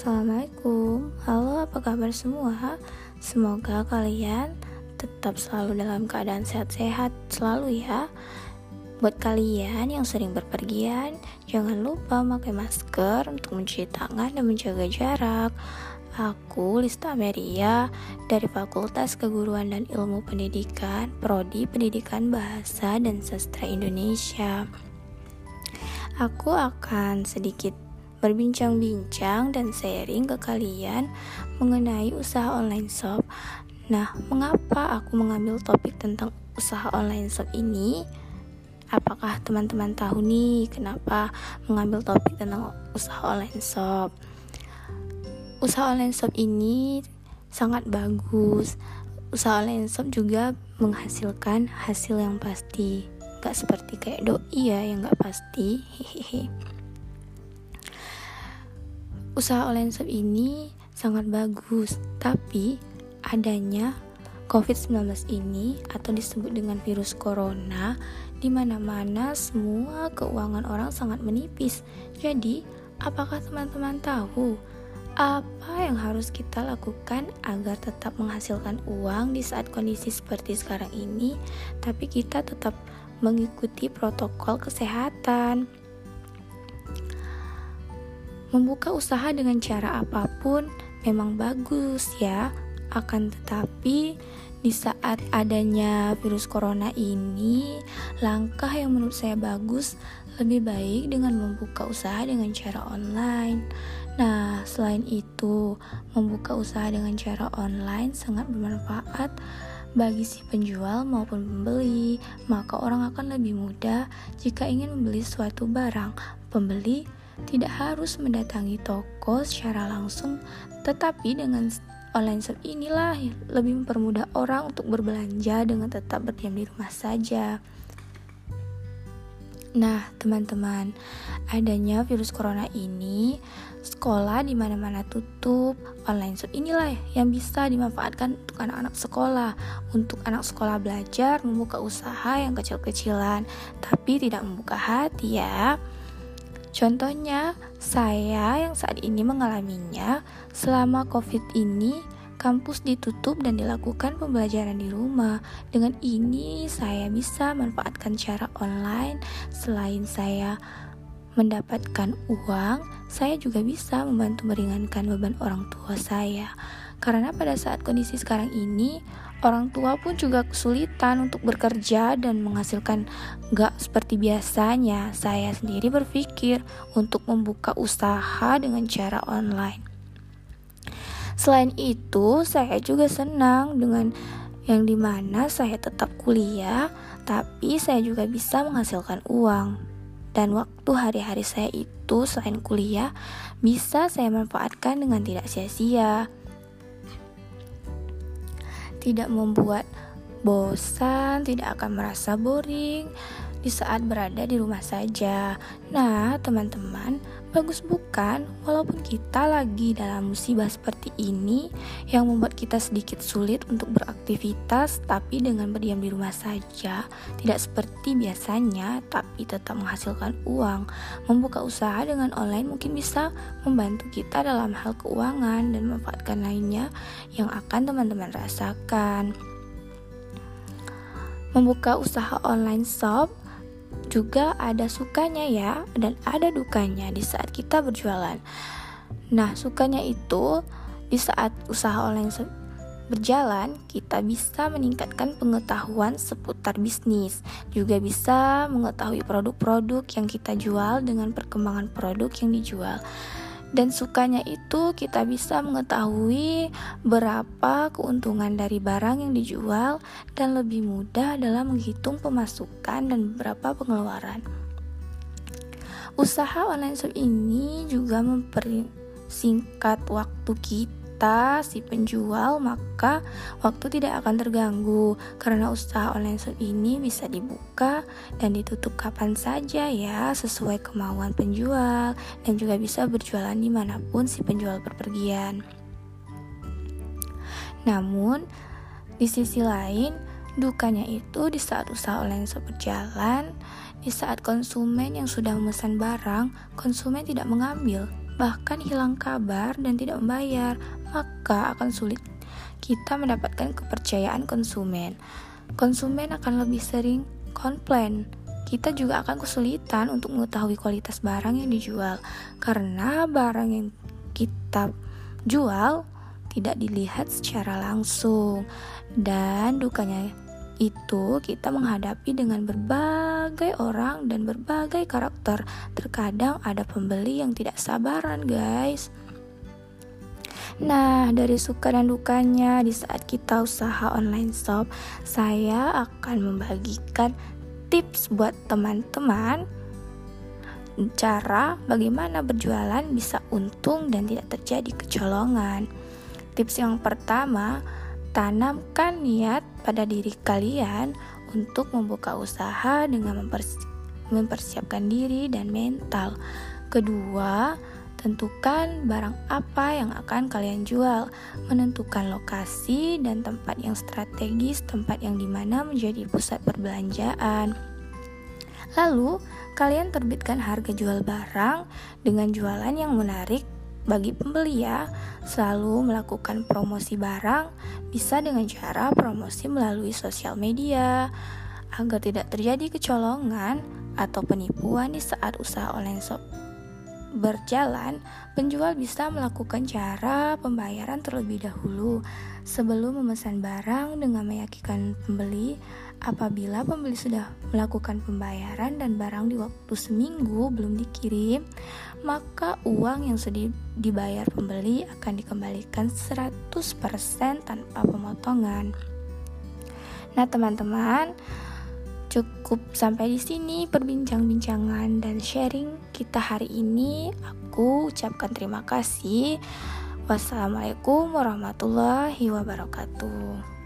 Assalamualaikum. Halo apa kabar semua? Semoga kalian tetap selalu dalam keadaan sehat-sehat selalu ya. Buat kalian yang sering berpergian Jangan lupa pakai masker untuk mencuci tangan dan menjaga jarak. Aku Lista Ameria dari Fakultas Keguruan dan Ilmu Pendidikan Prodi Pendidikan Bahasa dan Sastra Indonesia. Aku akan sedikit berbincang-bincang dan sharing ke kalian mengenai usaha online shop. Nah, mengapa aku mengambil topik tentang usaha online shop ini? Apakah teman-teman tahu nih kenapa mengambil topik tentang usaha online shop? Usaha online shop ini sangat bagus. Usaha online shop juga menghasilkan hasil yang pasti. Gak seperti kayak doi ya yang gak pasti. Hehehe. Usaha online shop ini sangat bagus, tapi adanya COVID-19 ini atau disebut dengan virus corona di mana-mana semua keuangan orang sangat menipis. Jadi, apakah teman-teman tahu apa yang harus kita lakukan agar tetap menghasilkan uang di saat kondisi seperti sekarang ini, tapi kita tetap mengikuti protokol kesehatan? Membuka usaha dengan cara apa pun memang bagus ya, akan tetapi di saat adanya virus corona ini, langkah yang menurut saya bagus lebih baik dengan membuka usaha dengan cara online. Nah, selain itu, membuka usaha dengan cara online sangat bermanfaat bagi si penjual maupun pembeli, maka orang akan lebih mudah jika ingin membeli suatu barang. Pembeli tidak harus mendatangi toko secara langsung, tetapi dengan online shop inilah lebih mempermudah orang untuk berbelanja dengan tetap berdiam di rumah saja. Nah, teman-teman, adanya virus corona ini, sekolah di mana-mana tutup, online shop inilah yang bisa dimanfaatkan untuk anak-anak sekolah. Untuk anak sekolah belajar membuka usaha yang kecil-kecilan, tapi tidak membuka hati ya. Contohnya, saya yang saat ini mengalaminya selama COVID ini kampus ditutup dan dilakukan pembelajaran di rumah. Dengan ini, saya bisa manfaatkan cara online. Selain saya mendapatkan uang, saya juga bisa membantu meringankan beban orang tua saya. Karena pada saat kondisi sekarang ini, orang tua pun juga kesulitan untuk bekerja dan menghasilkan gak seperti biasanya. Saya sendiri berpikir untuk membuka usaha dengan cara online. Selain itu, saya juga senang dengan yang di mana saya tetap kuliah, tapi saya juga bisa menghasilkan uang. Dan waktu hari-hari saya itu selain kuliah, bisa saya manfaatkan dengan tidak sia-sia tidak membuat bosan, tidak akan merasa boring di saat berada di rumah saja. Nah, teman-teman, bagus bukan? Walaupun kita lagi dalam musibah seperti ini yang membuat kita sedikit sulit untuk beraktivitas, tapi dengan berdiam di rumah saja, tidak seperti biasanya, tapi tetap menghasilkan uang. Membuka usaha dengan online mungkin bisa membantu kita dalam hal keuangan dan memanfaatkan lainnya yang akan teman-teman rasakan. Membuka usaha online shop juga ada sukanya ya dan ada dukanya di saat kita berjualan. Nah, sukanya itu di saat usaha online berjalan, kita bisa meningkatkan pengetahuan seputar bisnis, juga bisa mengetahui produk-produk yang kita jual dengan perkembangan produk yang dijual. Dan sukanya itu kita bisa mengetahui berapa keuntungan dari barang yang dijual dan lebih mudah dalam menghitung pemasukan dan beberapa pengeluaran. Usaha online shop ini juga mempersingkat waktu kita kita si penjual maka waktu tidak akan terganggu. Karena usaha online shop ini bisa dibuka dan ditutup kapan saja ya sesuai kemauan penjual. Dan juga bisa berjualan di mana pun si penjual berpergian. Namun di sisi lain dukanya itu di saat usaha online shop berjalan di saat konsumen yang sudah memesan barang konsumen tidak mengambil bahkan hilang kabar dan tidak membayar, maka akan sulit kita mendapatkan kepercayaan konsumen. Konsumen akan lebih sering komplain. Kita juga akan kesulitan untuk mengetahui kualitas barang yang dijual karena barang yang kita jual tidak dilihat secara langsung dan dukanya itu kita menghadapi dengan berbagai orang dan berbagai karakter. Terkadang ada pembeli yang tidak sabaran, guys. Nah, dari suka dan dukanya di saat kita usaha online shop, saya akan membagikan tips buat teman-teman cara bagaimana berjualan bisa untung dan tidak terjadi kecolongan. Tips yang pertama, tanamkan niat pada diri kalian untuk membuka usaha dengan mempersi mempersiapkan diri dan mental. Kedua, tentukan barang apa yang akan kalian jual, menentukan lokasi dan tempat yang strategis, tempat yang di mana menjadi pusat perbelanjaan. Lalu, kalian terbitkan harga jual barang dengan jualan yang menarik bagi pembeli ya, selalu melakukan promosi barang bisa dengan cara promosi melalui sosial media. Agar tidak terjadi kecolongan atau penipuan di saat usaha online shop berjalan, penjual bisa melakukan cara pembayaran terlebih dahulu sebelum memesan barang dengan meyakinkan pembeli apabila pembeli sudah melakukan pembayaran dan barang di waktu seminggu belum dikirim, maka uang yang sudah dibayar pembeli akan dikembalikan 100% tanpa pemotongan. Nah, teman-teman, Cukup sampai di sini perbincang-bincangan dan sharing kita hari ini. Aku ucapkan terima kasih. Wassalamualaikum warahmatullahi wabarakatuh.